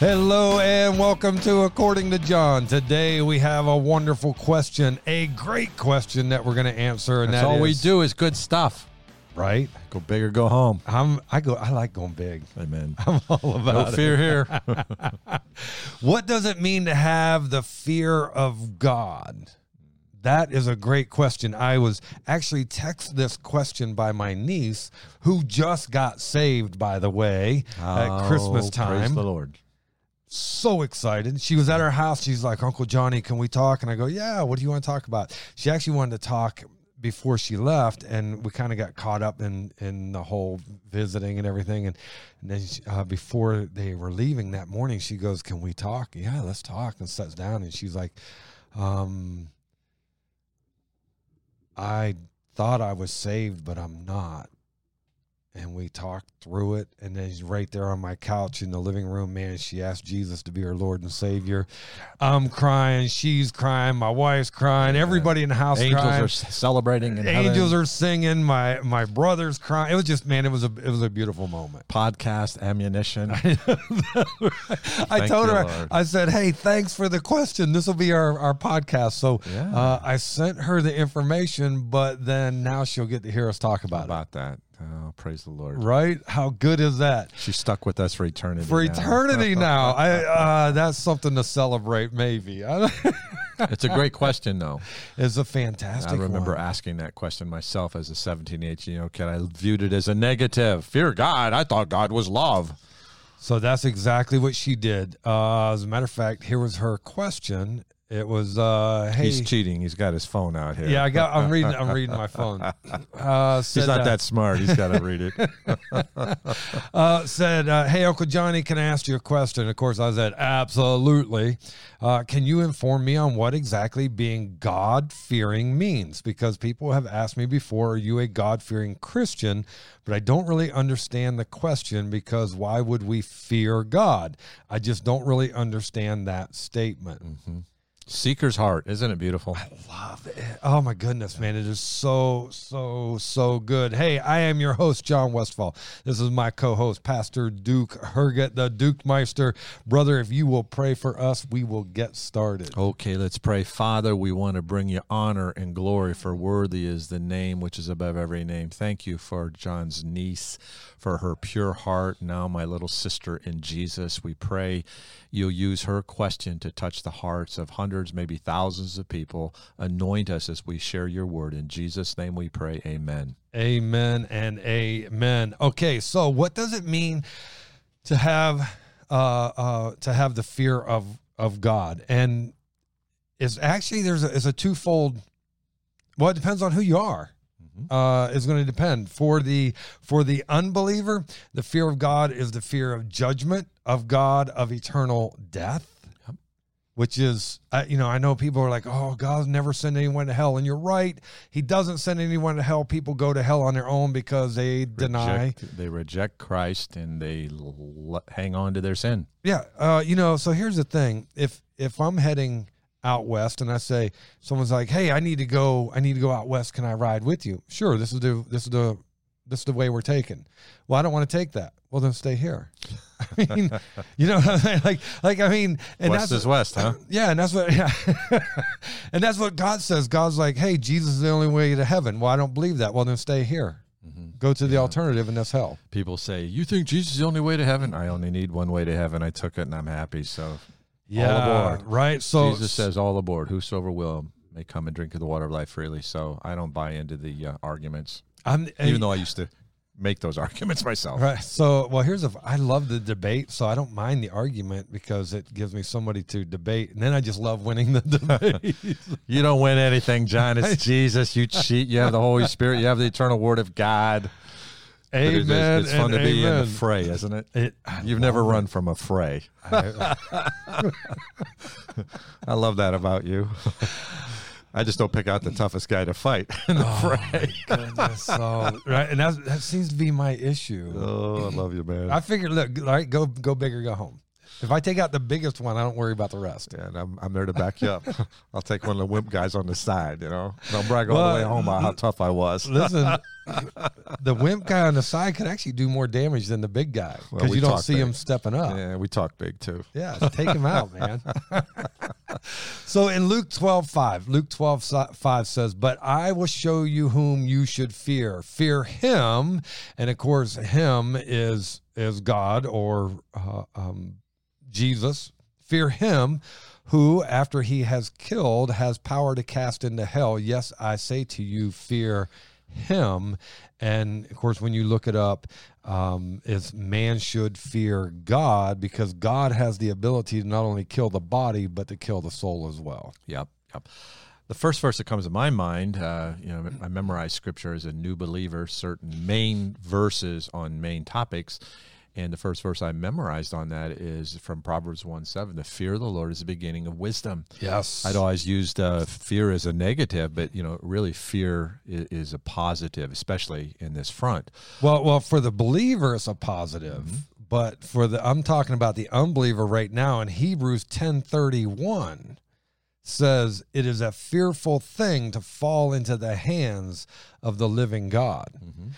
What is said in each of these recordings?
Hello and welcome to According to John. Today we have a wonderful question, a great question that we're going to answer, and That's that all we do is good stuff. right? Go big or go home. I'm I go I like going big. Amen. I'm all about No fear here. What does it mean to have the fear of God? That is a great question. I was actually texted this question by my niece, who just got saved, by the way, at oh, Christmas Oh, time. Praise the Lord. So excited. She was at her house. She's like, Uncle Johnny, can we talk? And I go, Yeah, what do you want to talk about? She actually wanted to talk before she left, and we kind of got caught up in in the whole visiting and everything. And, and then she, uh, before they were leaving that morning, she goes, Can we talk? Yeah, let's talk. And sits down, and she's like, um, I thought I was saved, but I'm not and we talked through it. And then she's right there on my couch in the living room, man. She asked Jesus to be her Lord and Savior. I'm crying. She's crying. My wife's crying. Everybody in the house Angels crying. are celebrating in Angels heaven. are singing. My my brother's crying. It was just man. It was a it was a beautiful moment. podcast ammunition. I told you, her. Lord. I said, "Hey, thanks for the question. This will be our our podcast." So Yeah. uh, I sent her the information, but then now she'll get to hear us talk about, about that? Oh, praise the Lord. Right? How good is that? She's stuck with us for eternity. for now. eternity now. I uh, that's something to celebrate. Maybe it's a great question, though. it's a fantastic. Question. I remember one. asking that question myself as a 17, 18 year old kid. I viewed it as a negative. Fear God. I thought God was love. So that's exactly what she did. Uh, as a matter of fact, here was her question. It was, uh, "Hey, He's cheating. He's got his phone out here. yeah, I got. I'm reading. I'm reading my phone." Uh, He's not uh, that smart. He's got to read it. uh, said, uh, "Hey, Uncle Johnny, can I ask you a question?" Of course, I said, "Absolutely." Uh, can you inform me on what exactly being God fearing means? Because people have asked me before, "Are you a God fearing Christian?" But I don't really understand the question because why would we fear God? I just don't really understand that statement. Seeker's heart. Isn't it beautiful? I love it. Oh my goodness, man. It is so, so, so good. Hey, I am your host, John Westfall. This is my co-host, Pastor Duke Herget, the Duke Meister. Brother, if you will pray for us, we will get started. Okay, let's pray. Father, we want to bring you honor and glory, for worthy is the name which is above every name. Thank you for John's niece, for her pure heart. Now, my little sister in Jesus, we pray you'll use her question to touch the hearts of hundreds, maybe thousands of people. Anoint us as we share your word. In Jesus' name we pray. Amen. Amen and amen. Okay, so what does it mean to have uh, uh, to have the fear of of God? And it's actually there's a, it's a twofold. Well, it depends on who you are. Uh, is going to depend. For the for the unbeliever. The fear of God is the fear of judgment of God of eternal death. Which is uh, you know i know people are like oh god never send anyone to hell. And you're right he doesn't send anyone to hell. People go to hell on their own because they deny they reject Christ and they l- hang on to their sin. yeah uh, you know so here's the thing. If if i'm heading out west and i say someone's like hey i need to go i need to go out west can i ride with you sure this is the this is the this is the way we're taking well i don't want to take that well then stay here i mean you know what I'm saying? like like i mean and West that's is west, huh? Yeah, and that's what yeah. and that's what God says. God's like, "Hey, Jesus is the only way to heaven." Well, I don't believe that. Well, then stay here. Mm-hmm. Go to the alternative, and that's hell. People say, "You think Jesus is the only way to heaven?" I only need one way to heaven. I took it, and I'm happy. So, aboard. right. So Jesus says, "All aboard! Whosoever will may come and drink of the water of life freely." So, I don't buy into the uh, arguments, I'm even though I used to make those arguments myself. Right. So, well, here's a. I love the debate, so I don't mind the argument because it gives me somebody to debate, and then I just love winning the debate. You don't win anything, John. It's Jesus. You cheat. You have the Holy Spirit. You have the eternal Word of God. But it is- amen. it's fun to be in amen. the fray, isn't it? It, You've never run from a fray. I- I love that about you. I just don't pick out the toughest guy to fight in the oh, fray. goodness, so, right, and that seems to be my issue. Oh, I love you, man. I figured, look, all right, go go big or go home. If I take out the biggest one, I don't worry about the rest. Yeah, and I'm, I'm there to back you up. I'll take one of the wimp guys on the side, you know. Don't brag all Well, the way home about how tough I was. Listen, the wimp guy on the side could actually do more damage than the big guy because we you don't see big. him stepping up. Yeah, we talk big too. Yeah, take him out, man. so in Luke 12, 5, Luke 12, 5 says, But I will show you whom you should fear. Fear him. And of course, him is is God or uh, um, Jesus. Fear him who, after he has killed, has power to cast into hell. Yes, I say to you, fear him. And of course, when you look it up, um, is man should fear God because God has the ability to not only kill the body but to kill the soul as well. Yep, yep. The first verse that comes to my mind, uh, you know, I memorize scripture as a new believer, certain main verses on main topics. And the first verse I memorized on that is from Proverbs 1 7. The fear of the Lord is the beginning of wisdom. Yes, I'd always used uh, fear as a negative, but, you know, really fear is, is a positive, especially in this front. Well, well, for the believer, it's a positive, but for the I'm talking about the unbeliever right now. In Hebrews ten thirty one, says it is a fearful thing to fall into the hands of the living God.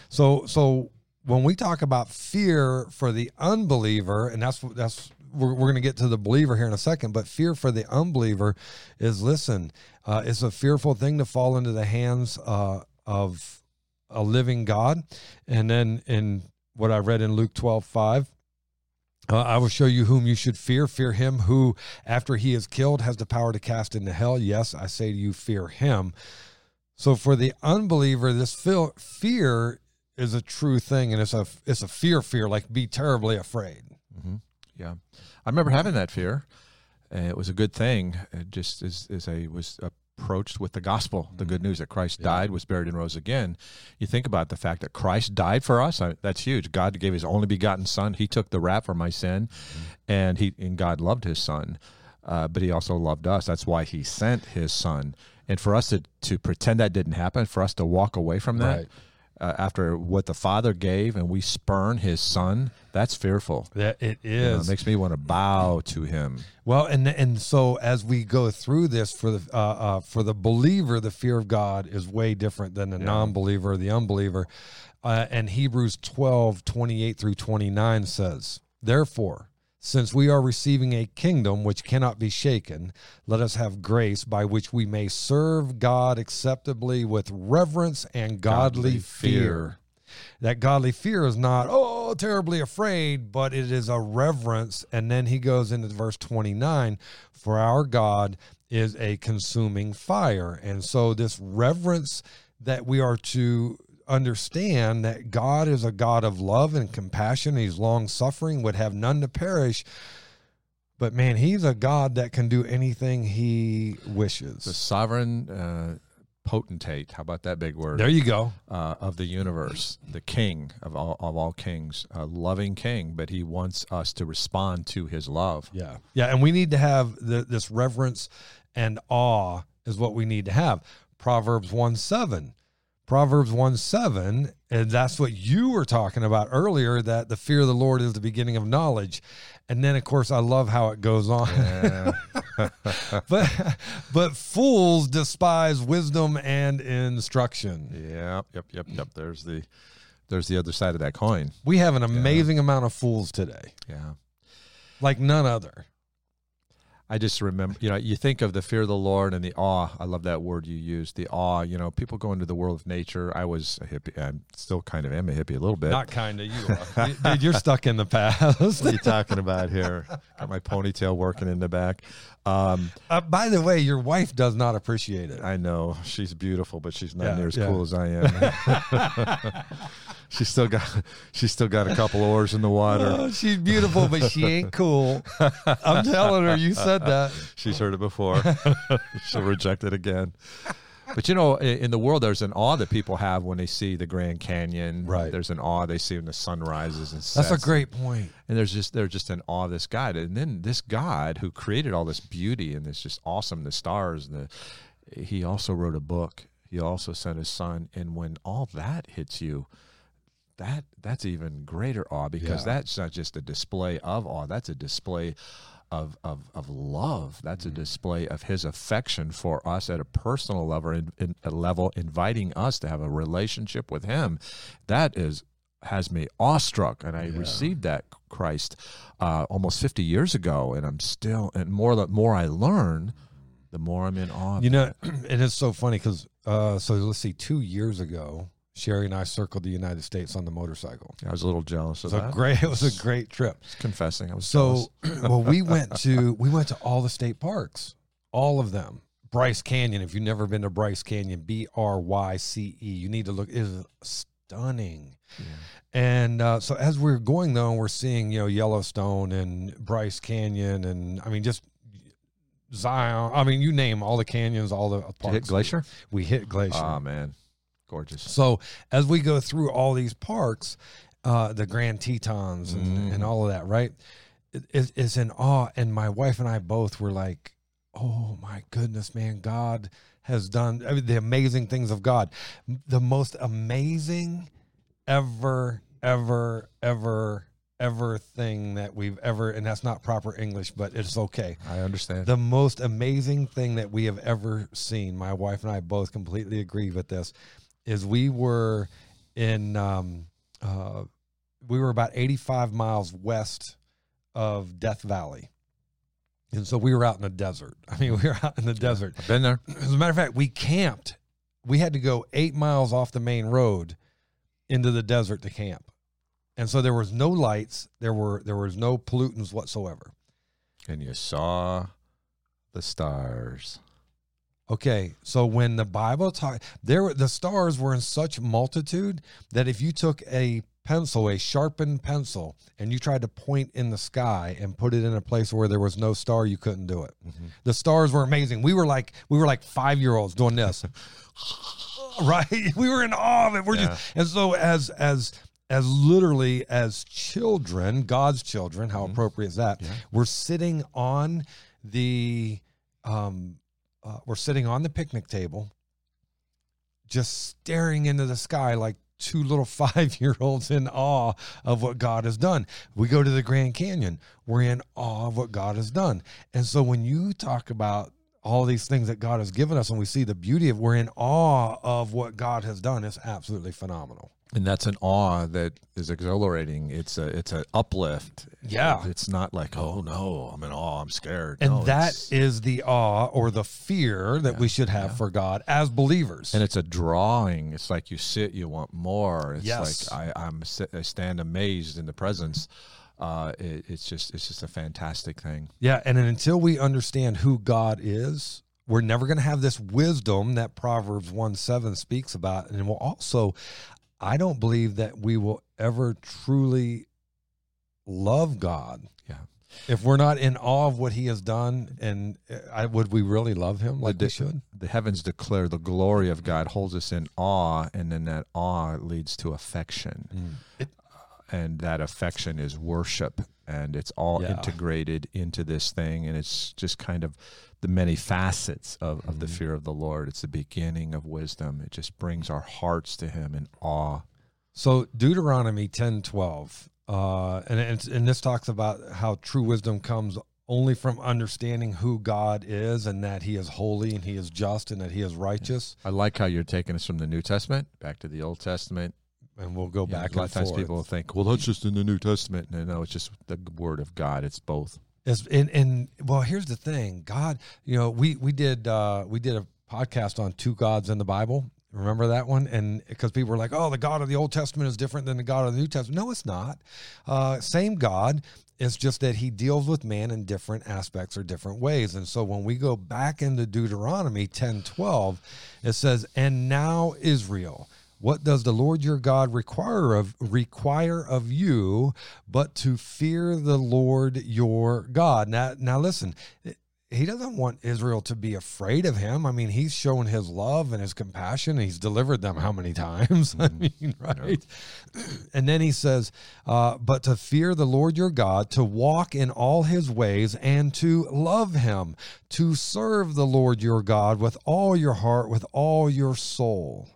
So, so when we talk about fear for the unbeliever, and that's that's we're, we're going to get to the believer here in a second, but fear for the unbeliever is listen, uh, it's a fearful thing to fall into the hands uh, of a living God. And then in what I read in Luke 12, 5, uh, I will show you whom you should fear. Fear him who, after he is killed, has the power to cast into hell. Yes, I say to you, fear him. So for the unbeliever, this fear is a true thing, and it's a it's a fear, fear like be terribly afraid. Mm-hmm. Yeah, I remember having that fear. And it was a good thing, just as, as I was approached with the gospel, the good mm-hmm. news that Christ died, was buried, and rose again. You think about the fact that Christ died for us. I, that's huge. God gave His only begotten Son. He took the rap for my sin, mm-hmm. and He and God loved His Son, uh, but He also loved us. That's why He sent His Son. And for us to to pretend that didn't happen, for us to walk away from that. Right. Uh, after what the Father gave, and we spurn His Son, that's fearful. That it is You know, it makes me want to bow to him. Well, and and so as we go through this for the uh, uh, for the believer, the fear of God is way different than the non-believer, or the unbeliever. Uh, and Hebrews 12, 28 through 29 says, Therefore, since we are receiving a kingdom which cannot be shaken, let us have grace by which we may serve God acceptably with reverence and godly, Godly fear. fear. That godly fear is not, oh, terribly afraid, but it is a reverence. And then he goes into verse 29 For our God is a consuming fire. And so, this reverence that we are to understand that God is a God of love and compassion, He's long suffering, would have none to perish. But man, He's a God that can do anything He wishes. The sovereign uh, potentate, how about that big word? There you go. uh, of the universe, the king of all, of all kings, a loving king, but he wants us to respond to his love. Yeah. Yeah. And we need to have the, this reverence and awe is what we need to have. Proverbs 1 7. Proverbs 1 7, and that's what you were talking about earlier, that the fear of the Lord is the beginning of knowledge. And then, of course, I love how it goes on. Yeah. but but fools despise wisdom and instruction. yep, yep, yep, yep. There's the there's the other side of that coin. We have an amazing amount of fools today, Yeah. like none other. I just remember, you know, you think of the fear of the Lord and the awe. I love that word you used, the awe. You know, people go into the world of nature. I was a hippie. I'm still kind of am a hippie a little bit. Not kind of you are. Dude, you're stuck in the past. what are you talking about here? Got my ponytail working in the back. Um, Uh, by the way, your wife does not appreciate it. I know she's beautiful, but she's not Yeah, near as yeah. cool as I am. she's still got she's still got a couple oars in the water. Oh, she's beautiful, but she ain't cool. I'm telling her, you said that. She's heard it before. She'll reject it again. But you know, i- in the world, there's an awe that people have when they see the Grand Canyon. Right. There's an awe they see when the sun rises and sets. That's a great point. And there's just there's just an awe of this God, and then this God who created all this beauty and this just awesome, the stars, and the he also wrote a book. He also sent his son, and when all that hits you, that that's even greater awe because Yeah. that's not just a display of awe that's a display of of, of love that's a Mm-hmm. display of his affection for us at a personal level in, in, a level inviting us to have a relationship with him that is has me awestruck and i Yeah. received that christ uh, almost 50 years ago and i'm still and more the more i learn the more i'm in awe You know, and it's so funny because uh, so let's see, two years ago, Sherry and I circled the United States on the motorcycle. i was a little jealous It of was a that great. It was a great trip. Just confessing i was So, well, we went to we went to all the state parks, all of them. Bryce Canyon. If you've never been to Bryce Canyon, B R Y C E, you need to look. It is stunning. Yeah. And uh, so as we're going though, and we're seeing you know Yellowstone and Bryce Canyon, and I mean just Zion. I mean you name all the canyons, all the Did parks. hit glacier We hit Glacier. oh man gorgeous So as we go through all these parks, uh, the Grand Tetons and, Mm. and all of that, right? It, it- it's in awe. And my wife and I both were like, "Oh my goodness, man! God has done I mean, the amazing things of God. The most amazing ever, ever, ever, ever thing that we've ever. And that's not proper English, but it's okay i understand the most amazing thing that we have ever seen my wife and i both completely agree with this is we were in um, uh, we were about 85 miles west of death valley. And so we were out in the desert. I mean we were out in the desert. I've been there. As a matter of fact we camped. We had to go eight miles off the main road into the desert to camp. And so there was no lights. There were there was no pollutants whatsoever. And you saw the stars Okay, so when the Bible talk, there were- the stars were in such multitude that if you took a pencil, a sharpened pencil, and you tried to point in the sky and put it in a place where there was no star, you couldn't do it. The stars were amazing. We were like we were like five year olds doing this, right? We were in awe of it. We're just and so as as as literally as children, God's children, how appropriate is that? Yeah. We're sitting on the um uh, we're sitting on the picnic table just staring into the sky like two little five year olds in awe of what God has done. We go to the Grand Canyon, we're in awe of what God has done. And so when you talk about all these things that God has given us and we see the beauty of we're in awe of what God has done, it's absolutely phenomenal. And that's an awe that is exhilarating it's a it's an uplift Yeah. it's not like oh no i'm in awe i'm scared And No, that is the awe or the fear that we should have for God as believers. and it's a drawing it's like you sit you want more it's Yes. like i i'm i stand amazed in the presence uh it, it's just it's just a fantastic thing Yeah, and until we understand who God is, we're never going to have this wisdom that Proverbs 1 7 speaks about. And we'll also, I don't believe that we will ever truly love God yeah if we're not in awe of what he has done. And uh, I, would we really love him like the, we should? the heavens declare the glory of god holds us in awe and then that awe leads to affection It- and that affection is worship and it's all Yeah. integrated into this thing and it's just kind of the many facets of, of the Mhm. fear of the lord. It's the beginning of wisdom. It just brings our hearts to him in awe. So Deuteronomy ten twelve, uh, and it's, and this talks about how true wisdom comes only from understanding who God is and that He is holy and He is just and that He is righteous. i like how you're taking us from the new testament back to the old testament. And we'll go know, back a lot and of times forth. people think well that's just in the new testament. No no it's just the word of god. It's both It's, and, and well, here's the thing, God. You know, we we did uh, we did a podcast on two gods in the Bible. Remember that one? And because people were like, "Oh, the God of the Old Testament is different than the God of the New Testament." No, it's not. Uh, same God. It's just that He deals with man in different aspects or different ways. And so when we go back into Deuteronomy ten twelve, it says, "And now Israel." What does the Lord your God require of require of you but to fear the Lord your God? Now now listen, he doesn't want Israel to be afraid of him. I mean, he's shown his love and his compassion. He's delivered them how many times? I mean, right? And then he says, uh, but to fear the Lord your God, to walk in all his ways, and to love him, to serve the Lord your God with all your heart, with all your soul.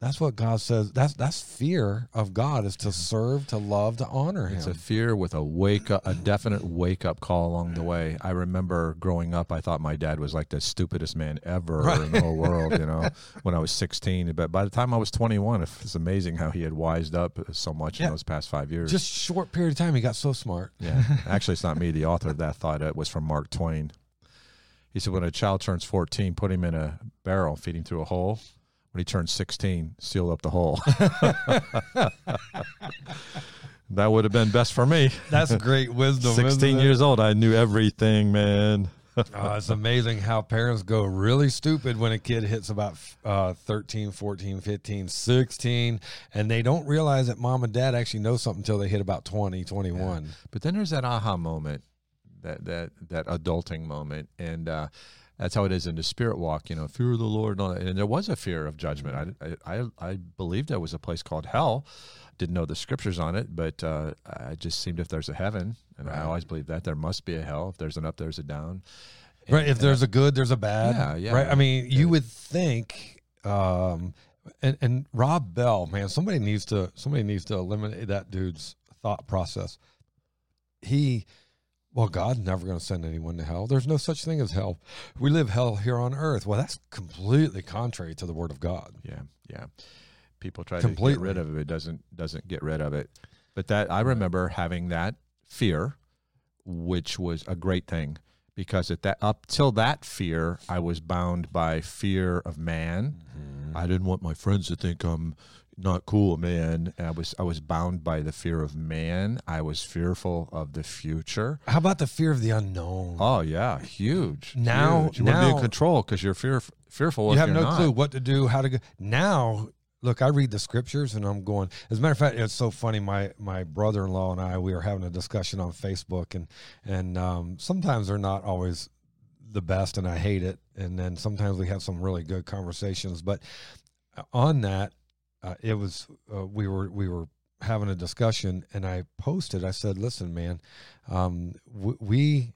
That's what God says. That's that's fear of God is to serve, to love, to honor Him. It's a fear with a wake up, a definite wake up call along the way. I remember growing up, I thought my dad was like the stupidest man ever in the whole world. You know, when I was 16. But by the time I was 21, it's amazing how he had wised up so much Yeah. in those past five years. Just short period of time, he got so smart. yeah, actually, it's not me. The author of that thought it was from Mark Twain. He said, when a child turns 14, put him in a barrel, feed him through a hole. When he turned 16, sealed up the hole. that would have been best for me. That's great wisdom. 16 years old, I knew everything, man. Uh, it's amazing how parents go really stupid when a kid hits about uh, 13, 14, 15, 16, and they don't realize that mom and dad actually know something until they hit about 20, 21. But then there's that aha moment, that that that adulting moment, and uh, that's how it is in the spirit walk. You know, fear of the Lord, and, all that. and there was a fear of judgment. I I I, I believed there was a place called hell. Didn't know the scriptures on it, but uh, I just seemed if there's a heaven, and I always believe that there must be a hell. If there's an up, there's a down. Right. If there's a good, there's a bad. Yeah, yeah. Right. I mean, you would think, um, and, and Rob Bell, man, somebody needs to somebody needs to eliminate that dude's thought process. He, well, God's never going to send anyone to hell. There's no such thing as hell. We live hell here on earth. Well, that's completely contrary to the Word of God. Yeah, yeah. People try to get rid of it. It doesn't doesn't get rid of it. But that I remember having that fear, which was a great thing because at that up till that fear, I was bound by fear of man. Mm-hmm. I didn't want my friends to think I'm not cool, man. I was I was bound by the fear of man. I was fearful of the future. How about the fear of the unknown? Oh yeah, huge. Now- huge. you want to be in control because you're fear, fearful. you have no not. clue what to do, how to go. Now, look, I read the scriptures and I'm going. As a matter of fact, it's so funny. My my brother in law and I we were having a discussion on Facebook, and and um, sometimes they're not always the best, and I hate it. And then sometimes we have some really good conversations, but on that, uh, it was uh, we were we were having a discussion, and I posted. I said, "Listen, man, um, we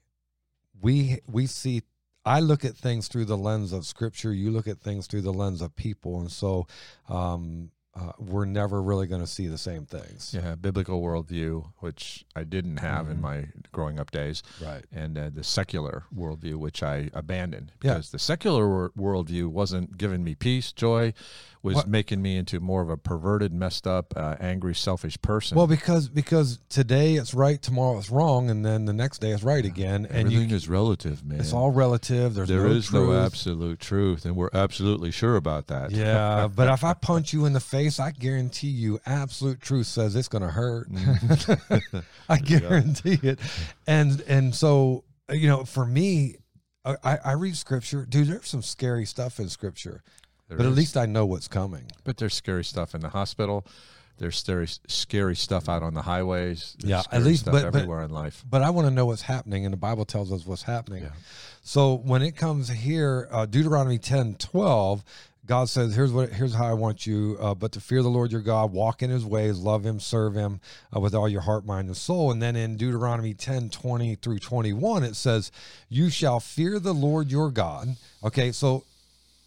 we we see I look at things through the lens of scripture. You look at things through the lens of people, and so um, uh, we're never really going to see the same things. Yeah, biblical worldview, which I didn't have in Mhm. my growing up days, Right. and uh, the secular worldview, which I abandoned Yeah. because the secular wor- worldview wasn't giving me peace, joy, was What- making me into more of a perverted, messed up, uh, angry, selfish person. Well, because because today it's right, tomorrow it's wrong, and then the next day it's right again, and everything you, is relative, man. it's all relative. There's There no is no absolute truth, and we're absolutely sure about that. Yeah, but if I punch you in the face, I guarantee you, absolute truth says it's going to hurt. Mm-hmm. I guarantee it. And and so you know, for me, I, I read scripture, dude. There's some scary stuff in scripture, There but at least I know what's coming. But there's scary stuff in the hospital. There's scary, scary stuff out on the highways. There's Yeah, at least- stuff but- but- everywhere in life. But I want to know what's happening, and the Bible tells us what's happening. Yeah. So when it comes here, uh, Deuteronomy 10, 12, God says, "Here's what. Here's how I want you. Uh, but to fear the Lord your God, walk in His ways, love Him, serve Him uh, with all your heart, mind, and soul." And then in Deuteronomy 10, 20 through 21, it says, "You shall fear the Lord your God." Okay, so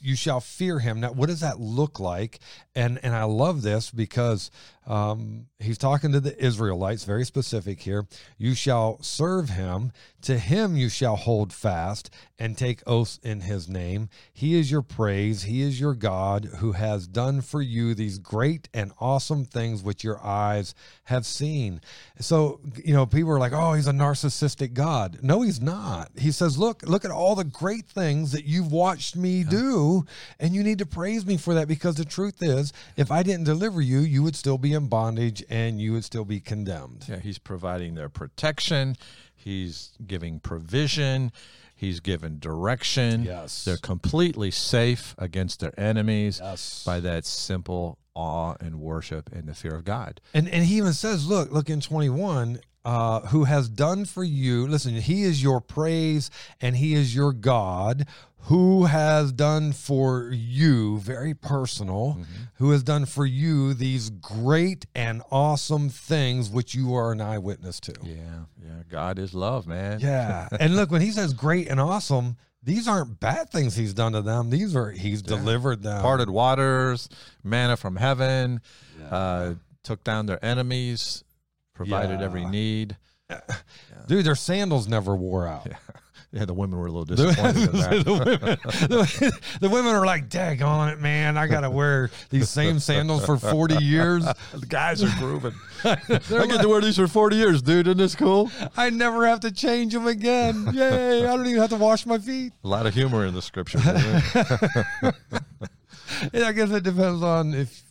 you shall fear him. Now, what does that look like? And and I love this because um, he's talking to the Israelites, very specific here. You shall serve him. To him you shall hold fast and take oaths in his name. He is your praise. He is your God who has done for you these great and awesome things which your eyes have seen. So, you know, people are like, oh, he's a narcissistic God. No, he's not. He says, look, look at all the great things that you've watched me do, and you need to praise me for that because the truth is, if I didn't deliver you, you would still be in bondage and you would still be condemned. Yeah, he's providing their protection. He's giving provision. He's given direction. Yes. They're completely safe against their enemies Yes. by that simple awe and worship and the fear of God. And and he even says, look, look in 21, uh, who has done for you. Listen, he is your praise and he is your God who has done for you, very personal, Mm-hmm. who has done for you these great and awesome things which you are an eyewitness to. Yeah, yeah. God is love, man. Yeah. and look, when he says great and awesome, these aren't bad things he's done to them. These are, he's delivered them. Parted waters, manna from heaven, uh, took down their enemies, provided every Yeah. need. Dude, their sandals never wore out. Yeah, the women were a little disappointed the women, the, the women are like, "Dag on it, man! I gotta wear these same sandals for forty years. the guys are grooving. I get to wear these for 40 years, dude. Isn't this cool? I never have to change them again. Yay! I don't even have to wash my feet. A lot of humor in the scripture. isn't it? And I guess it depends on if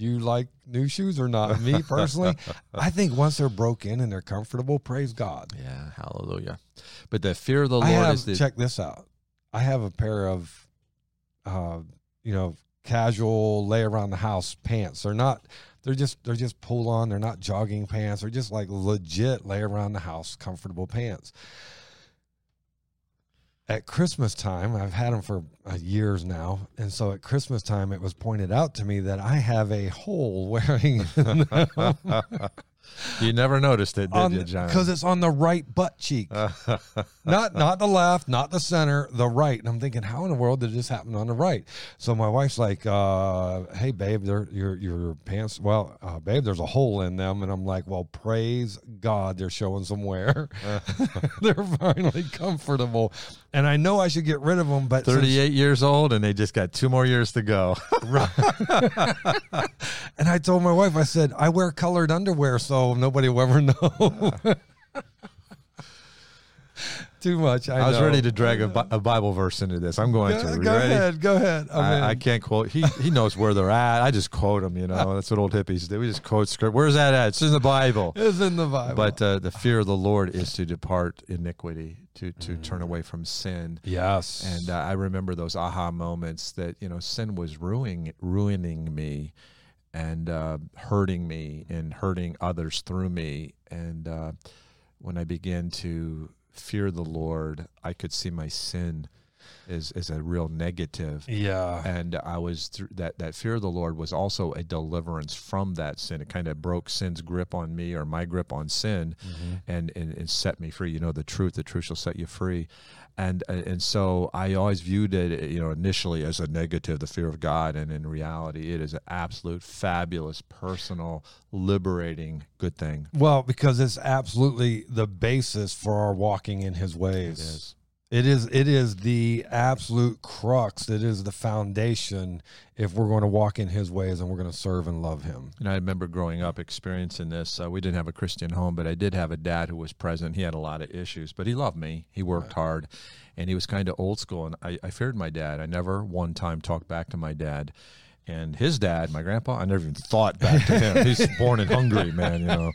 you like new shoes or not. Me personally, I think once they're broke in and they're comfortable, praise God. yeah, hallelujah. But the fear of the I Lord have is the check this out. I have a pair of, uh, you know, casual lay around the house pants. They're not. They're just they're just pull on. They're not jogging pants. They're just like legit lay around the house comfortable pants. At Christmas time, I've had them for uh, years now, and so at Christmas time, it was pointed out to me that I have a hole wearing You never noticed it, did you, John? because it's on the right butt cheek. not not the left, not the center, the right. And I'm thinking, how in the world did this happen on the right? So my wife's like, uh, "Hey, babe, they're, your your pants. Well, uh, babe, there's a hole in them." And I'm like, "Well, praise God, they're showing some wear. they're finally comfortable." And I know I should get rid of them, but since- 38 years old, and they just got two more years to go. and I told my wife, I said, "I wear colored underwear, so nobody will ever know." Too much. I, I was ready to drag a, a Bible verse into this. I'm going Go, to. You go ready? ahead. Go ahead. I, I can't quote. He he knows where they're at. I just quote them. You know, that's what old hippies do. We just quote script. Where's that at? It's in the Bible. It's in the Bible. But uh, the fear of the Lord is to depart iniquity, to to turn away from sin. yes, And uh, I remember those aha moments that you know sin was ruining ruining me, and uh, hurting me and hurting others through me. And uh, when I began to fear the Lord, I could see my sin as as a real negative yeah, and I was thr that that fear of the Lord was also a deliverance from that sin. It kind of broke sin's grip on me or my grip on sin, mm-hmm. and, and and set me free. You know, the truth, the truth shall set you free. And and so I always viewed it, you know, initially as a negative, the fear of God, and in reality, it is an absolute, fabulous, personal, liberating, good thing. well, because it's absolutely the basis for our walking in His ways. It is. It is. The absolute crux. It is the foundation if we're going to walk in His ways and we're going to serve and love Him. And I remember growing up experiencing this. Uh, we didn't have a Christian home, but I did have a dad who was present. He had a lot of issues, but he loved me. He worked hard, and he was kind of old school. And I, I feared my dad. I never one time talked back to my dad. And his dad, my grandpa, I never even thought back to him. He's born in Hungary, man. You know,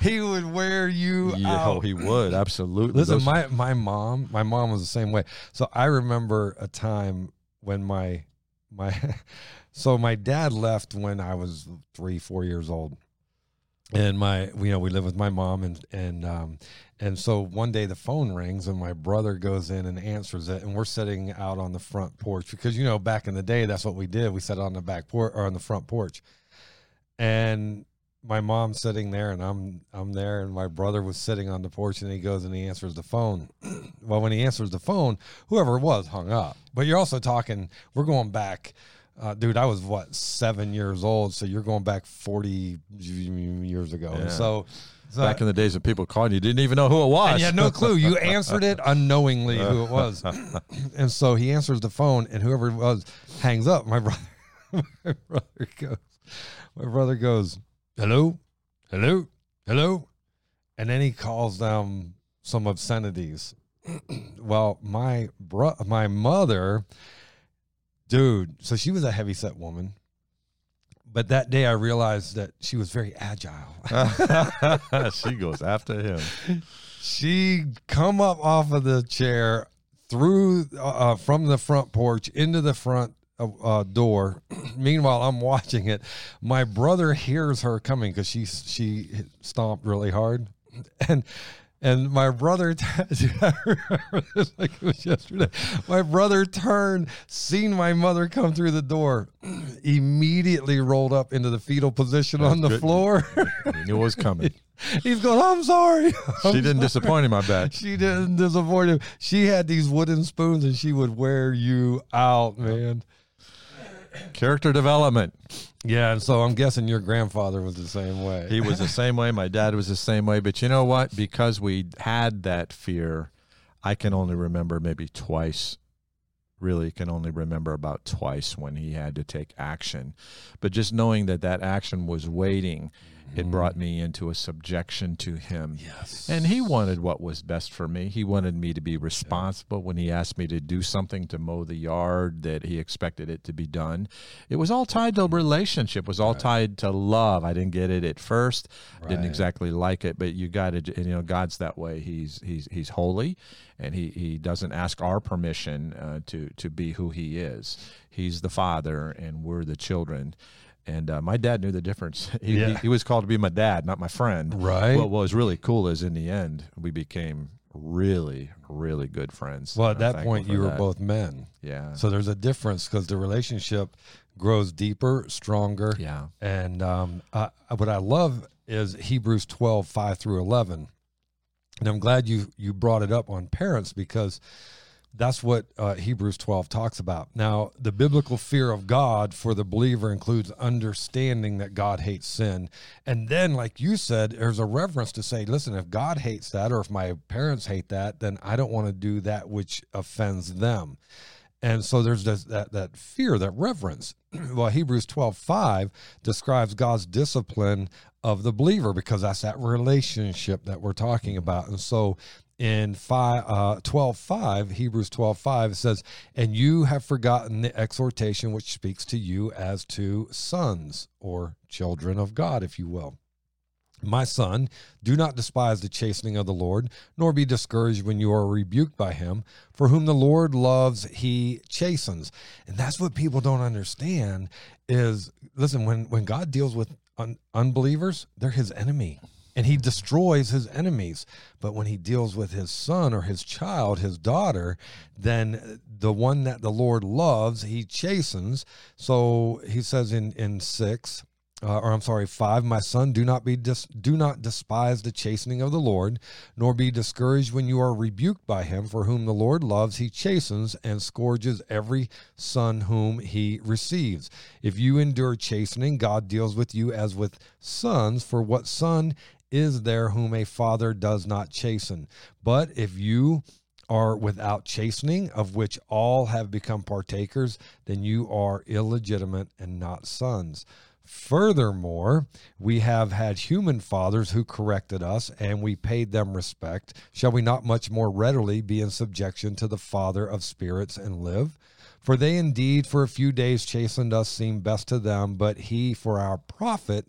He would wear you yeah, out. he would absolutely. Listen, Those- my my mom, my mom was the same way. So I remember a time when my my so my dad left when I was three, four years old. And my you know, we live with my mom and and um and so one day the phone rings and my brother goes in and answers it and we're sitting out on the front porch because you know back in the day that's what we did. We sat on the back porch or on the front porch. And my mom's sitting there and I'm I'm there and my brother was sitting on the porch and he goes and he answers the phone. well, when he answers the phone, whoever it was hung up. But you're also talking we're going back uh, dude, I was what seven years old, so you're going back forty years ago. Yeah. So, so back in the days of people calling you, didn't even know who it was. and you had no clue. You answered it unknowingly who it was. and so he answers the phone, and whoever it was hangs up. My brother, my brother goes, my brother goes, hello, hello, hello, and then he calls them some obscenities. well, my bro, my mother, dude. So she was a heavy set woman. But that day I realized that she was very agile. she goes after him. she come up off of the chair through uh, from the front porch into the front uh, uh, door. Meanwhile, I'm watching it. My brother hears her coming because she she stomped really hard, and and my brother, I remember this like it was yesterday. My brother turned, seen my mother come through the door, immediately rolled up into the fetal position on the good. floor. He knew it was coming. He's going, I'm sorry. she didn't disappoint him, I bet. She didn't disappoint him. She had these wooden spoons and she would wear you out, man. Character development. Yeah, and so I'm guessing your grandfather was the same way. He was the same way. My dad was the same way. But you know what? Because we had that fear, I can only remember maybe twice. Really, can only remember about twice when he had to take action. But just knowing that that action was waiting, it brought me into a subjection to him. yes. And he wanted what was best for me. He wanted me to be responsible when he asked me to do something to mow the yard that he expected it to be done. It was all tied to relationship, it was all tied to love. I didn't get it at first, didn't exactly like it, but you got to you know God's that way. He's he's he's holy and he he doesn't ask our permission uh, to to be who he is. He's the father and we're the children. And uh, my dad knew the difference. He, he, Yeah. he was called to be my dad, not my friend. Right. What was really cool is in the end we became really, really good friends. well, at that point, you were that. both men. Yeah. So there's a difference because the relationship grows deeper, stronger. yeah. And um, uh, what I love is Hebrews 12, 5 through 11. And I'm glad you, you brought it up on parents because that's what uh, Hebrews 12 talks about. Now, the biblical fear of God for the believer includes understanding that God hates sin. And then, like you said, there's a reverence to say, listen, if God hates that, or if my parents hate that, then I don't want to do that which offends them. And so there's this, that that fear, that reverence. well, Hebrews 12, 5 describes God's discipline of the believer because that's that relationship that we're talking about. And so in 5, uh, 12, 5, Hebrews 12, 5 says, And you have forgotten the exhortation which speaks to you as to sons or children of God, if you will. My son, do not despise the chastening of the Lord, nor be discouraged when you are rebuked by him. For whom the Lord loves, he chastens. And that's what people don't understand is listen, when, when God deals with un- unbelievers, they're his enemy. And he destroys his enemies. But when he deals with his son or his child, his daughter, then the one that the Lord loves, he chastens. So he says in, in six, uh, or I'm sorry, five. My son, do not be dis- do not despise the chastening of the Lord, nor be discouraged when you are rebuked by him. For whom the Lord loves, he chastens and scourges every son whom he receives. If you endure chastening, God deals with you as with sons. For what son is there whom a father does not chasten? But if you are without chastening, of which all have become partakers, then you are illegitimate and not sons. Furthermore, we have had human fathers who corrected us, and we paid them respect. Shall we not much more readily be in subjection to the Father of spirits and live? For they indeed for a few days chastened us seemed best to them, but he for our profit,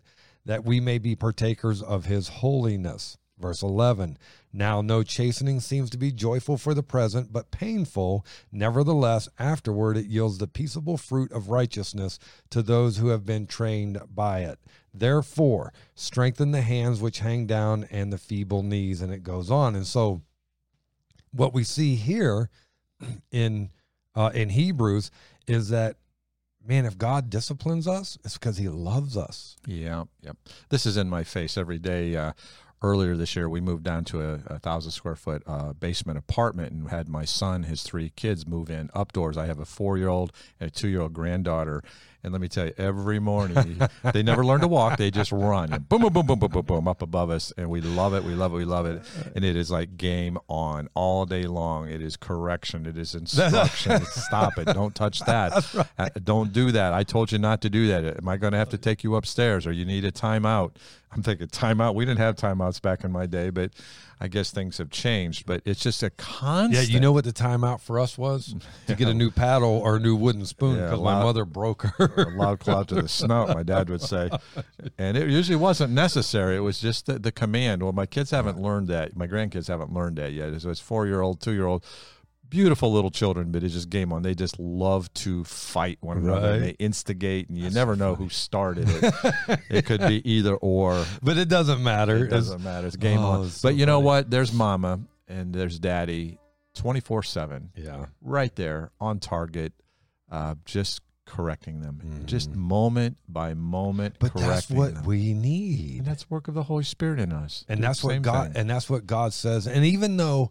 that we may be partakers of his holiness. Verse 11 Now no chastening seems to be joyful for the present, but painful. Nevertheless, afterward it yields the peaceable fruit of righteousness to those who have been trained by it. Therefore, strengthen the hands which hang down and the feeble knees. And it goes on. And so, what we see here in uh, in Hebrews is that man, if God disciplines us, it's because He loves us. Yeah, yep. This is in my face every day. Uh, earlier this year, we moved down to a, a thousand square foot uh, basement apartment and had my son, his three kids, move in updoors. I have a four year old and a two year old granddaughter. And let me tell you, every morning they never learn to walk; they just run, and boom, boom, boom, boom, boom, boom, boom, up above us, and we love it, we love it, we love it, and it is like game on all day long. It is correction, it is instruction. Stop it! Don't touch that. Uh, Don't do that. I told you not to do that. Am I going to have to take you upstairs, or you need a timeout? I'm thinking timeout. We didn't have timeouts back in my day, but I guess things have changed. But it's just a constant. Yeah, you know what the timeout for us was? To get a new paddle or a new wooden spoon Yeah, because my mother broke a loud cloud to the snout, my dad would say. And it usually wasn't necessary. It was just the, the command. Well, my kids haven't learned that. My grandkids haven't learned that yet. So it's four year old, two year old. beautiful little children, but it's just game on. They just love to fight one another. Right. they instigate, and you never know who started it. it could be either or. But it doesn't matter. It doesn't matter. It's game Oh, on. it's so But you know funny. what? There's mama and there's daddy, twenty four seven, yeah. right there on target, uh, just correcting them, just Mhm. moment by moment. But correcting that's what them. we need, And that's work of the Holy Spirit in us. and Do that's what God thing. and that's what God says. And even though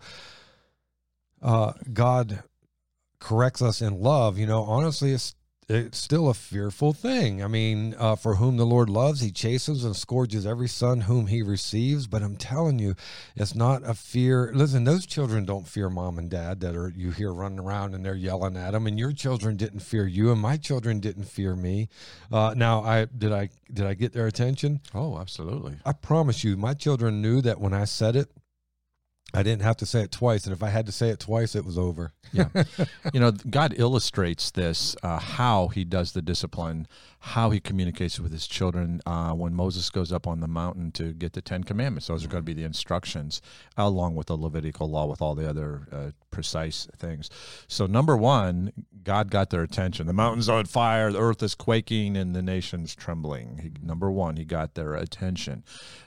uh, God corrects us in love, you know, honestly, it's it's still a fearful thing. I mean, uh, for whom the Lord loves, He chases and scourges every son whom He receives. But I'm telling you, it's not a fear. Listen, those children don't fear mom and dad that are you hear running around and they're yelling at them. And your children didn't fear you, and my children didn't fear me. Uh, now, I did I did I get their attention? Oh, absolutely. I promise you, my children knew that when I said it, I didn't have to say it twice. And if I had to say it twice, it was over. Yeah. you know, God illustrates this, uh, how he does the discipline, how he communicates with his children uh, when Moses goes up on the mountain to get the Ten Commandments. Those are going to be the instructions, along with the Levitical law, with all the other uh, precise things. So, number one, God got their attention. The mountain's are on fire, the earth is quaking, and the nation's trembling. He, number one, he got their attention.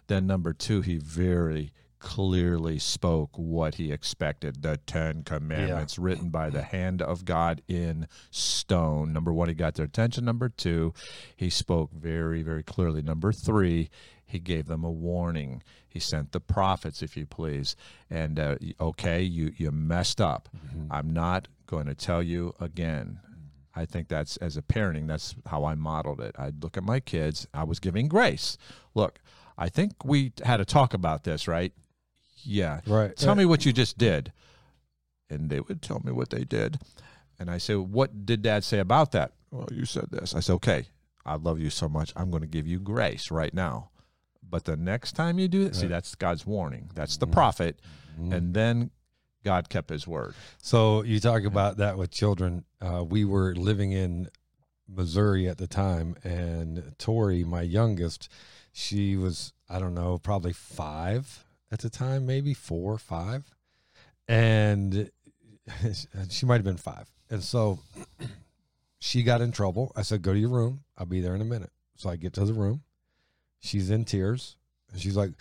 Then, number two, he very clearly spoke what he expected the Ten Commandments written by the hand of God in stone. Number one, he got their attention. Number two, he spoke very, very clearly. Number three, he gave them a warning. He sent the prophets, if you please. And uh, okay, you, you messed up. I'm not going to tell you again. I think that's as a parenting, that's how I modeled it. I'd look at my kids, I was giving grace. Look, I think we had a talk about this, right? Yeah. Right. Tell me what you just did. And they would tell me what they did. And I said, What did dad say about that? Well, you said this. I said, Okay, I love you so much. I'm going to give you grace right now. But the next time you do it, see, that's God's warning. That's the Mhm. prophet. Mhm. And then God kept his word. So you talk about that with children. Uh, we were living in Missouri at the time, and Tori, my youngest, she was I don't know, probably five at the time, maybe four, or five, and she might have been five. And so she got in trouble. I said, "Go to your room. I'll be there in a minute." So I get to the room. She's in tears, and she's like,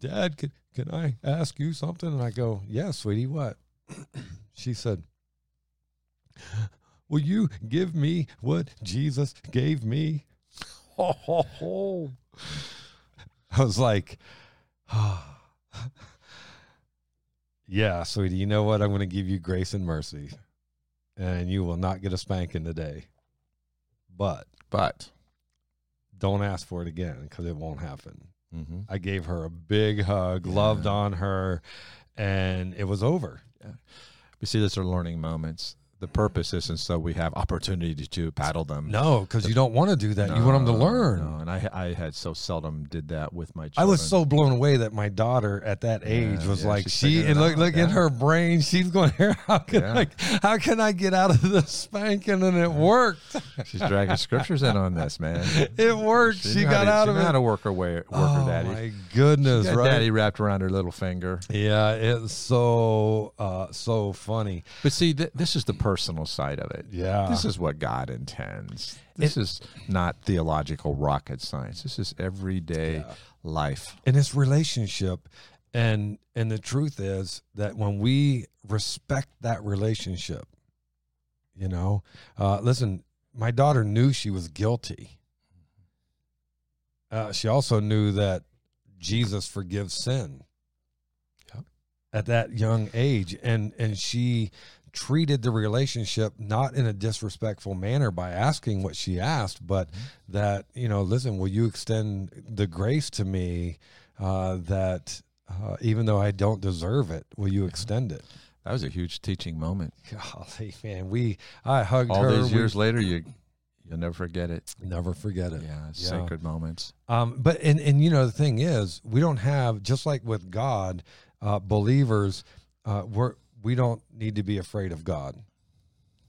"Dad, can can I ask you something?" And I go, "Yeah, sweetie, what?" she said, "Will you give me what Jesus gave me?" Ho, ho, ho. I was like, "Yeah, sweetie, you know what? I'm going to give you grace and mercy, and you will not get a spanking today, but But, don't ask for it again because it won't happen." mhm. I gave her a big hug, loved on her, and it was over. We see, those are learning moments. The purpose isn't so we have opportunity to paddle them. No, because you don't want to do that. you want them to learn. no. And I, I had so seldom did that with my I was so blown away that my daughter at that age Yeah, was yeah, like she and it look look in her brain she's going here how can Yeah. I how can I get out of the spanking and it worked She's dragging scriptures in on this, man. it worked she, knew got to, out she of knew how it to work her way, work oh her daddy. my goodness She right daddy wrapped around her little finger. yeah it's so uh so funny But see, th- this is the personal side of it. yeah This is what God intends. This is not theological rocket science. This is everyday Yeah. life. And it's relationship and and the truth is that when we respect that relationship you know uh listen my daughter knew she was guilty uh she also knew that jesus forgives sin Yep. at that young age and and she treated the relationship not in a disrespectful manner by asking what she asked but that you know listen will you extend the grace to me uh, that uh, even though I don't deserve it, will you extend it? That was a huge teaching moment. Golly, man, we I hugged All her. these we- years later, you you'll never forget it. never forget it. Yeah, Yeah. sacred moments. Um, but and and you know the thing is, we don't have just like with God, uh, believers, uh, we're we don't need to be afraid of God.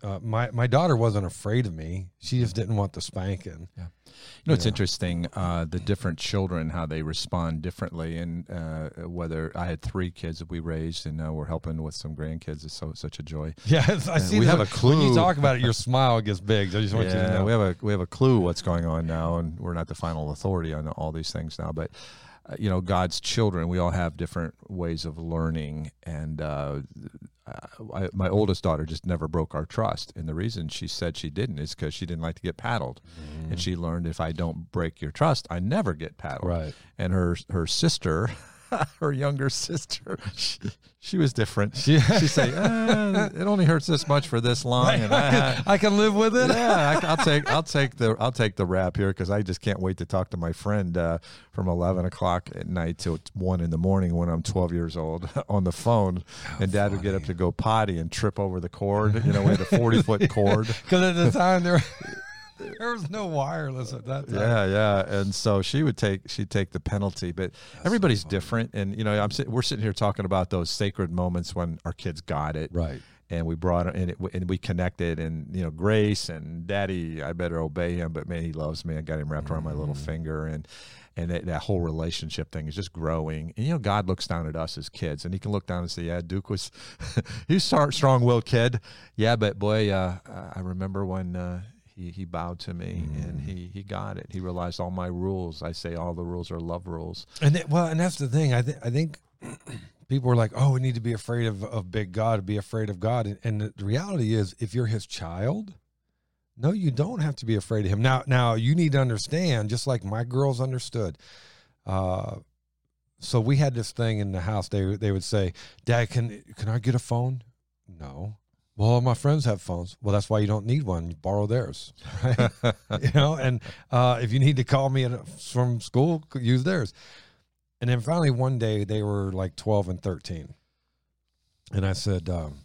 uh, my my daughter wasn't afraid of me. She just didn't want the spanking. Yeah. You know, it's Yeah. interesting uh, the different children how they respond differently, and uh, whether I had three kids that we raised, and now we're helping with some grandkids. It's so such a joy. Yeah, I see. we have a clue. When you talk about it, your smile gets big. I just want you to know. we have a we have a clue what's going on now, and we're not the final authority on all these things now. But uh, you know, God's children, we all have different ways of learning, and uh, I, my oldest daughter just never broke our trust, and the reason she said she didn't is because she didn't like to get paddled, and she learned if I don't break your trust, I never get paddled. Right. And her her sister. Her younger sister, she, she was different. She- She'd say, eh, "It only hurts this much for this long." and I, I- can, I can live with it. yeah, I, will take I'll take the I'll take the rap here because I just can't wait to talk to my friend uh, from eleven o'clock at night till one in the morning when I'm twelve years old on the phone, and Dad would get up to go potty and trip over the cord. You know, we had a forty foot cord. Because at the time there, there was no wireless at that time. Yeah, yeah, and so she would take she'd take the penalty, but everybody's different, and you know, I'm sit, we're sitting here talking about those sacred moments when our kids got it, Right. and we brought it and, it and we connected and you know grace and daddy i better obey him but man he loves me. I got him wrapped around my little finger and and that, that whole relationship thing is just growing. And you know god looks down at us as kids and he can look down and say yeah duke was he's strong-willed kid. Yeah but boy uh, i remember when uh, he, he bowed to me and he, he got it. He realized all my rules. I say all the rules are love rules. And that, well, and that's the thing. I think I think people are like, "Oh, we need to be afraid of, of big God, be afraid of God." And, and the reality is, if you're His child, no, you don't have to be afraid of Him. Now, now you need to understand, just like my girls understood. Uh, so we had this thing in the house. They they would say, "Dad, can can I get a phone?" No. Well, all my friends have phones. Well, that's why you don't need one. You borrow theirs, right? you know. And uh, if you need to call me at, from school, use theirs. And then finally, one day they were like twelve and thirteen, and I said, um,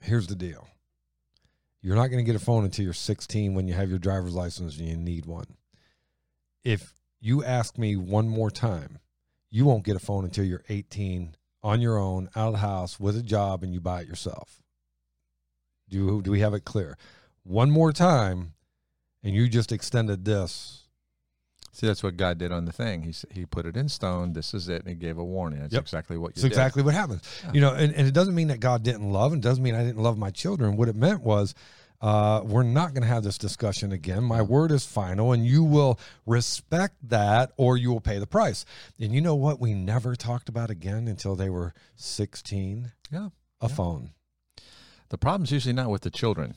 "Here's the deal. You're not going to get a phone until you're 16 when you have your driver's license and you need one. If you ask me one more time, you won't get a phone until you're 18 on your own, out of the house with a job, and you buy it yourself. Do do we have it clear? One more time, and you just extended this. See, that's what God did on the thing. He he put it in stone. This is it, and he gave a warning. That's Yep. exactly what you It's did. exactly what happens. Yeah. You know, and, and it doesn't mean that God didn't love, and doesn't mean I didn't love my children. What it meant was, uh, we're not going to have this discussion again. My word is final, and you will respect that, or you will pay the price. And you know what? We never talked about again until they were sixteen. Yeah. A Yeah. phone. The problem's usually not with the children.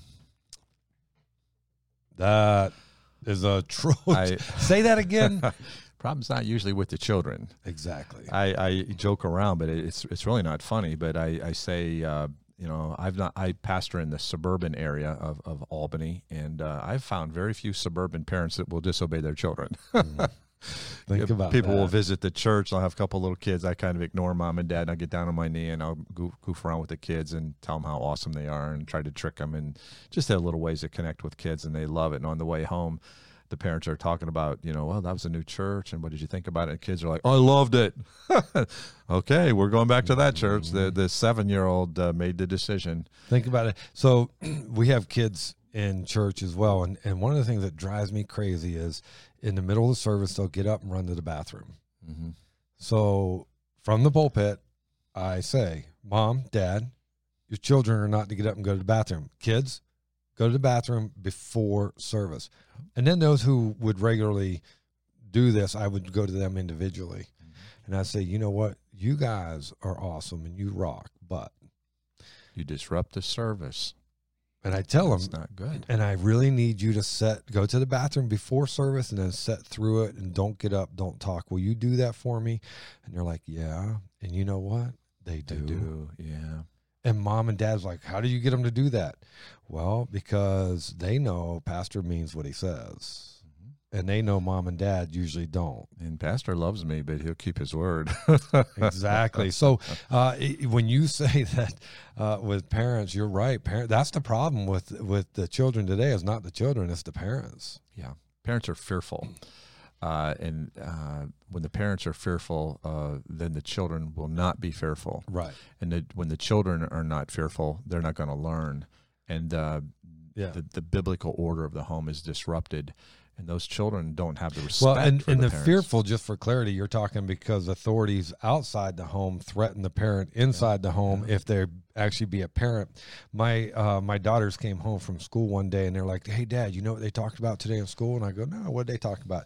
That is a truth. I Say that again. problem's not usually with the children. exactly. I, I joke around, but it's it's really not funny. But I I say. Uh, you know, I've not. I pastor in the suburban area of, of Albany, and uh, I've found very few suburban parents that will disobey their children. Think about people will visit the church. I'll have a couple little kids. I kind of ignore mom and dad. And I get down on my knee and I'll goof, goof around with the kids and tell them how awesome they are and try to trick them and just have little ways to connect with kids and they love it. And on the way home, the parents are talking about, you know, well, that was a new church and what did you think about it? And kids are like, oh, I loved it. okay, we're going back to that church. The the seven year old uh, made the decision. Think about it. So we have kids in church as well, and and one of the things that drives me crazy is in the middle of the service they'll get up and run to the bathroom. hmm So from the pulpit, I say, "Mom, Dad, your children are not to get up and go to the bathroom. Kids, go to the bathroom before service." And then those who would regularly do this, I would go to them individually, and I say, "You know what? You guys are awesome and you rock, but." You disrupt the service. And I tell them, it's not good. and I really need you to set go to the bathroom before service and then set through it and don't get up, don't talk. Will you do that for me? And they're like, Yeah. And you know what? They do. They do. Yeah. And mom and dad's like, How do you get them to do that? Well, because they know pastor means what he says. And they know mom and dad usually don't. And Pastor loves me, but he'll keep his word. Exactly. so uh, when you say that uh, with parents, you're right. Parent, that's the problem with with the children today. Is not the children, it's the parents. Yeah, parents are fearful, uh, and uh, when the parents are fearful, uh, then the children will not be fearful. Right. And the, when the children are not fearful, they're not going to learn. and uh, Yeah. the, the biblical order of the home is disrupted, and those children don't have the respect. Well, and, and the, the, fearful, just for clarity, you're talking because authorities outside the home threaten the parent inside the home if they actually be a parent. My uh, my daughters came home from school one day and they're like, "Hey, Dad, you know what they talked about today in school?" And I go, "No, what did they talk about?"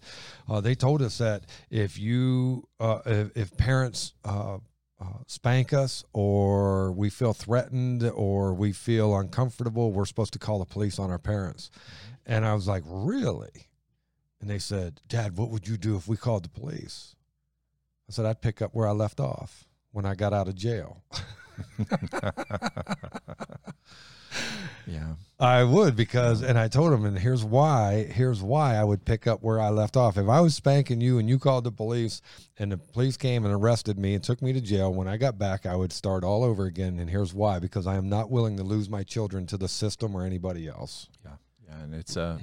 Uh, they told us that if you uh, if, if parents uh, uh, spank us or we feel threatened or we feel uncomfortable, we're supposed to call the police on our parents. And I was like, really? And they said, Dad, what would you do if we called the police? I said, I'd pick up where I left off when I got out of jail. yeah, I would because, and I told him, and here's why. Here's why I would pick up where I left off. If I was spanking you and you called the police, and the police came and arrested me and took me to jail, when I got back, I would start all over again. And here's why: because I am not willing to lose my children to the system or anybody else. yeah, yeah, and it's uh,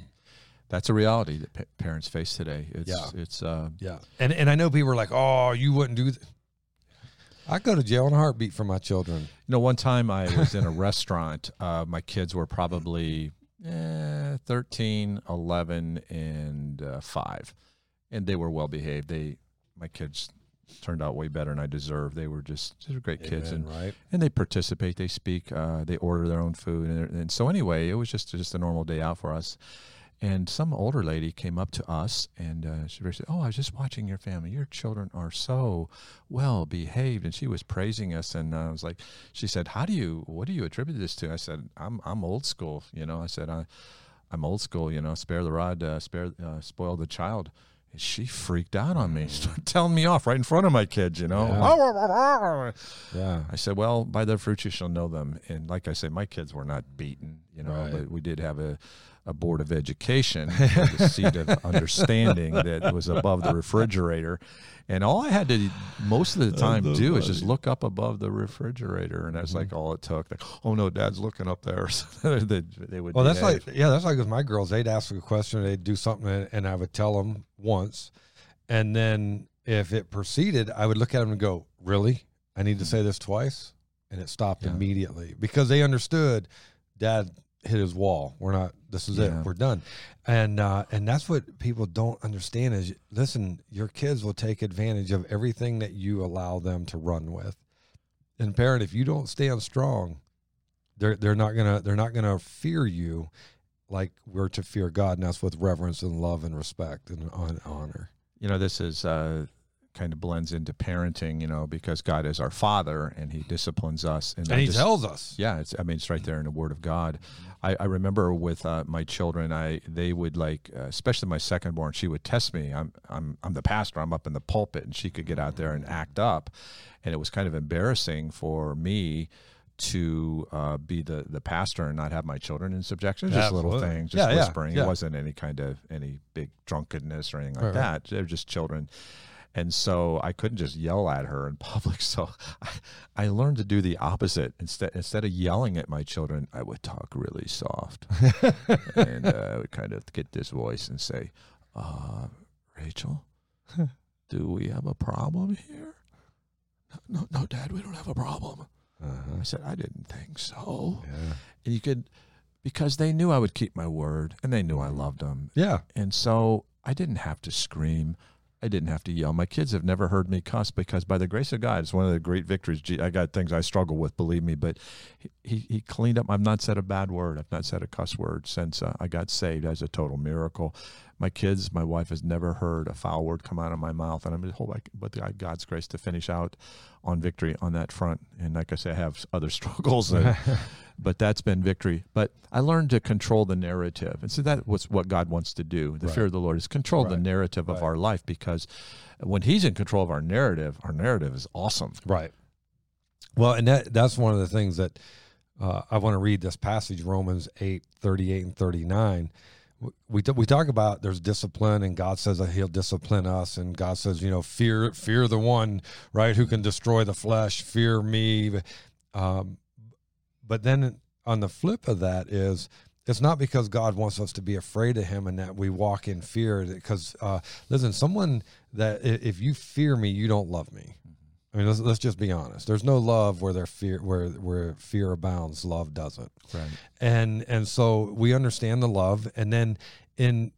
that's a reality that pa- parents face today. It's Yeah. it's uh, Yeah, and and I know people are like, "Oh, you wouldn't do." Th-. I go to jail in a heartbeat for my children. You know, one time I was in a restaurant. Uh, my kids were probably eh, 13, 11, and uh, 5. And they were well behaved. They, my kids turned out way better than I deserved. They were just, they were great kids. And, right? and they participate, they speak, uh, they order their own food. And, and so, anyway, it was just, just a normal day out for us. And some older lady came up to us and uh, she said, Oh, I was just watching your family. Your children are so well behaved. And she was praising us. And I was like, She said, How do you, what do you attribute this to? I said, I'm, I'm old school. You know, I said, I, I'm old school, you know, spare the rod, uh, spare, uh, spoil the child. And she freaked out on me, started telling me off right in front of my kids, you know. Yeah. I said, "Well, by their fruits you shall know them." And like I said, my kids were not beaten, you know, Right. but we did have a, a board of education, a seat of understanding that was above the refrigerator, and all I had to most of the time do is just look up above the refrigerator, and that's Mm-hmm. like all it took. Like, oh no, Dad's looking up there. So they, they would. Well, that's behave. like yeah, that's like with my girls. They'd ask a question, they'd do something, and- and I would tell them once, and then if it proceeded, I would look at them and go, "Really? I need to say this twice," and it stopped Yeah. immediately because they understood. Dad hit his wall. We're not. This is Yeah. it. We're done. And uh, and that's what people don't understand is listen. Your kids will take advantage of everything that you allow them to run with. And parent, if you don't stand strong, they're they're not gonna they're not gonna fear you like we're to fear God, and that's with reverence and love and respect and hon- honor. you know this is uh, kind of blends into parenting, you know, because God is our Father and He disciplines us, And I He just- tells us, Yeah, it's. I mean, it's right there in the Word of God. I, I remember with uh, my children, I they would like, uh, especially my second born, she would test me. I'm I'm I'm the pastor. I'm up in the pulpit, and she could get out there and act up, and it was kind of embarrassing for me to uh, be the the pastor and not have my children in subjection. Just little Absolutely. things, just Yeah, yeah, whispering. yeah. It wasn't any kind of any big drunkenness or anything like Right, right. that. They're just children. And so I couldn't just yell at her in public. So I, I learned to do the opposite. Instead, instead of yelling at my children, I would talk really soft, and uh, I would kind of get this voice and say, uh, "Rachel, do we have a problem here?" No, no, Dad, we don't have a problem. uh-huh. I said, "I didn't think so." yeah, And you could, because they knew I would keep my word, and they knew I loved them, yeah, and so I didn't have to scream. I didn't have to yell. My kids have never heard me cuss because, by the grace of God, it's one of the great victories. I got things I struggle with, believe me, but he, he, he cleaned up. I've not said a bad word. I've not said a cuss word since uh, I got saved. As a total miracle. My kids, my wife has never heard a foul word come out of my mouth, and I'm just hope I, but God- God's grace to finish out on victory on that front. And like I say, I have other struggles, and, but that's been victory. But I learned to control the narrative, and so that was what God wants to do. The Right. fear of the Lord is control the Right. narrative of our life because when He's in control of our narrative, our narrative is awesome. right. Well, and that that's one of the things that uh, I want to read this passage, Romans 8, 38 and 39. We, we talk about there's discipline and God says that he'll discipline us and God says, you know, fear, fear the one, right. Who can destroy the flesh, fear me. Um, but then on the flip of that is it's not because God wants us to be afraid of him and that we walk in fear because, uh, listen, someone that if you fear me, you don't love me. I mean, let's, let's just be honest. There's no love where there fear where where fear abounds, love doesn't. Right. And and so we understand the love, and then in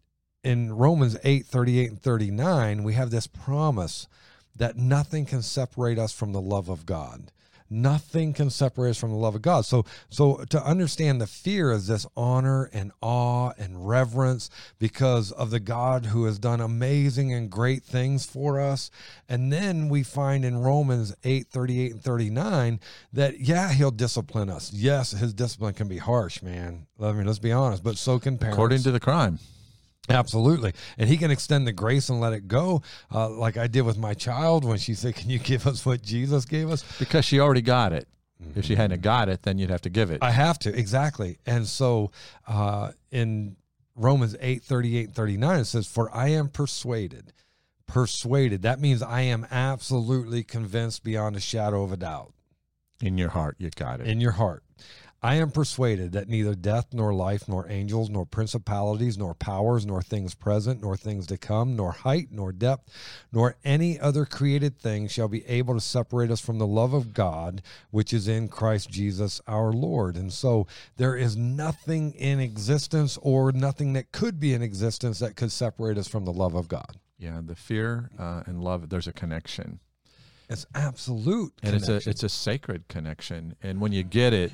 in Romans 8, 38 and 39, we have this promise that nothing can separate us from the love of God. Nothing can separate us from the love of God. So, so to understand the fear is this honor and awe and reverence because of the God who has done amazing and great things for us. And then we find in Romans 8, 38 and 39 that, yeah, he'll discipline us. Yes, his discipline can be harsh, man. I mean, let's be honest, but so can parents. According to the crime. Absolutely. And he can extend the grace and let it go, uh, like I did with my child when she said, Can you give us what Jesus gave us? Because she already got it. If she hadn't got it, then you'd have to give it. I have to, exactly. And so uh, in Romans 8 38 and 39, it says, For I am persuaded. Persuaded. That means I am absolutely convinced beyond a shadow of a doubt. In your heart, you got it. In your heart. I am persuaded that neither death, nor life, nor angels, nor principalities, nor powers, nor things present, nor things to come, nor height, nor depth, nor any other created thing shall be able to separate us from the love of God, which is in Christ Jesus our Lord. And so there is nothing in existence or nothing that could be in existence that could separate us from the love of God. yeah, the fear uh, and love, there's a connection. It's absolute. and it's a it's a sacred connection. And when you get it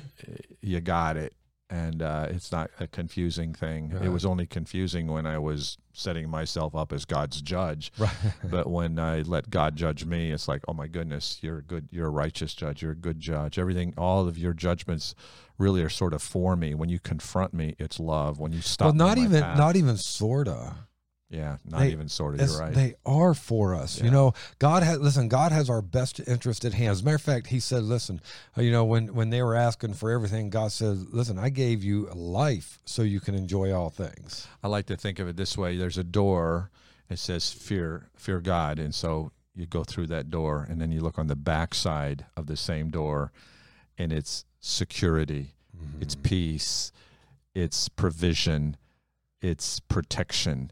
you got it. And uh, it's not a confusing thing. Right. it was only confusing when i was setting myself up as god's judge. Right. but when i let god judge me it's like oh my goodness you're a good you're a righteous judge. You're a good judge. Everything all of your judgments really are sort of for me. When you confront me it's love. When you stop well, not even, path- not even sorta. Yeah not they- even sort of you're right They are for us. You know, God has listen. God has our best interest at hand. As a matter of fact, He said, "Listen, uh, you know, when when they were asking for everything, God said, "Listen, I gave you life so you can enjoy all things." I like to think of it this way: there's a door. It says "fear, fear God," and so you go through that door, and then you look on the back side of the same door, and it's security, it's peace, it's provision, it's protection,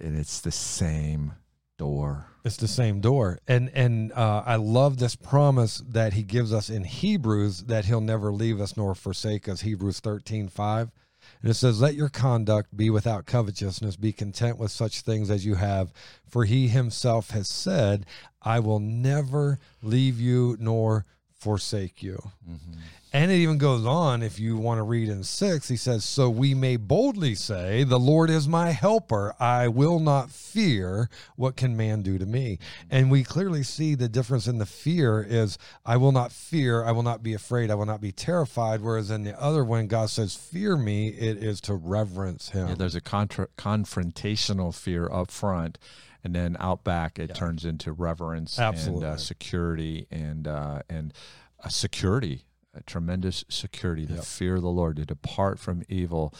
and it's the same door. It's the same door, and and uh, I love this promise that He gives us in Hebrews that He'll never leave us nor forsake us. Hebrews thirteen five. And it says, Let your conduct be without covetousness, be content with such things as you have. For he himself has said, I will never leave you nor forsake you. And it even goes on, if you want to read in six, he says, So we may boldly say, The Lord is my helper. I will not fear. What can man do to me? And we clearly see the difference in the fear is, I will not fear. I will not be afraid. I will not be terrified. Whereas in the other one, God says, Fear me, it is to reverence him. Yeah, there's a contra- confrontational fear up front, and then out back it turns into reverence Absolutely. and uh, security and uh, and a security, tremendous security, the Yep. fear of the Lord, to depart from evil,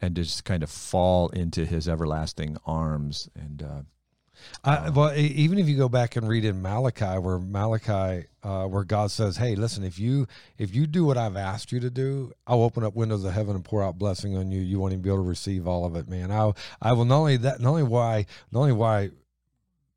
and to just kind of fall into His everlasting arms. And uh, I, well, e- even if you go back and read in Malachi, where Malachi, uh, where God says, "Hey, listen, if you if you do what I've asked you to do, I'll open up windows of heaven and pour out blessing on you. You won't even be able to receive all of it, man. I I will not only that, not only why, not only why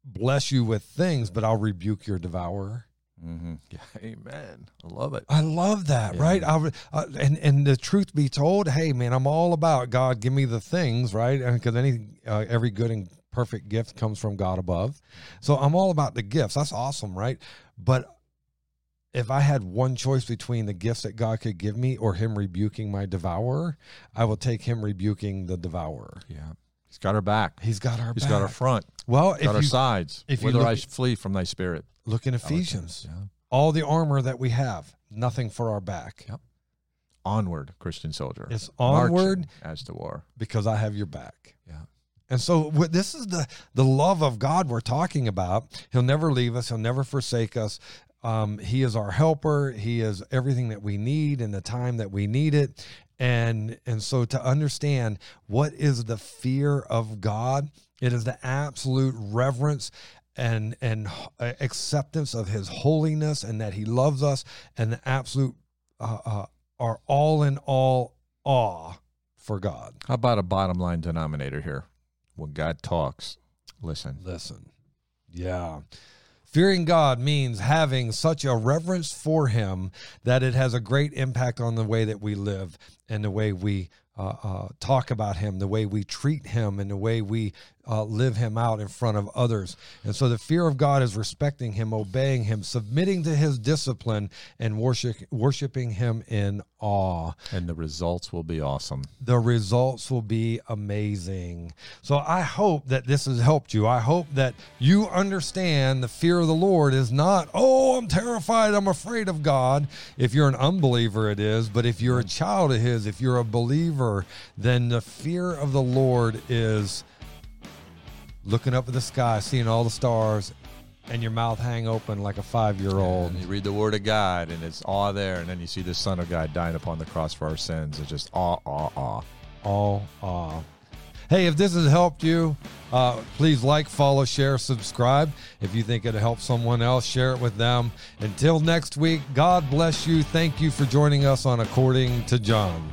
bless you with things, but I'll rebuke your devourer." Mhm. yeah, Amen. I love it. I love that, Yeah. right? I, would- uh, and and the truth be told, hey man, I'm all about God. Give me the things, right? Because any uh, every good and perfect gift comes from God above. So I'm all about the gifts. That's awesome, right? But if I had one choice between the gifts that God could give me or Him rebuking my devourer, I will take Him rebuking the devourer. Yeah, He's got our back. He's got our He's back. got our front. Well, Got if our you sides. if you Whither look I flee from Thy Spirit. look in. Ephesians, Yeah. all the armor that we have, nothing for our back. Yep. Onward, Christian soldier. It's onward as to war. because I have your back. Yeah. And so what this is the the love of God we're talking about. He'll never leave us. He'll never forsake us. Um, he is our helper. He is everything that we need in the time that we need it. And and so to understand what is the fear of God, it is the absolute reverence and and acceptance of His holiness and that He loves us, and the absolute uh, uh, our all in all awe for God. How about a bottom line denominator here? When God talks, listen. Listen. Yeah. Fearing God means having such a reverence for Him that it has a great impact on the way that we live and the way we uh, uh, talk about him, the way we treat him, and the way we uh, live him out in front of others. And so the fear of God is respecting him, obeying him, submitting to his discipline, and worship, worshiping him in awe. And the results will be awesome. The results will be amazing. So I hope that this has helped you. I hope that you understand the fear of the Lord is not, oh, I'm terrified, I'm afraid of God. If you're an unbeliever, it is. But if you're a child of his, if you're a believer, then the fear of the Lord is looking up at the sky, seeing all the stars, and your mouth hang open like a five year old. You read the Word of God, and it's awe there, and then you see the Son of God dying upon the cross for our sins. It's just awe, awe, awe. All awe. Hey, if this has helped you, uh, please like, follow, share, subscribe. If you think it helped someone else, share it with them. Until next week, God bless you. Thank you for joining us on According to John.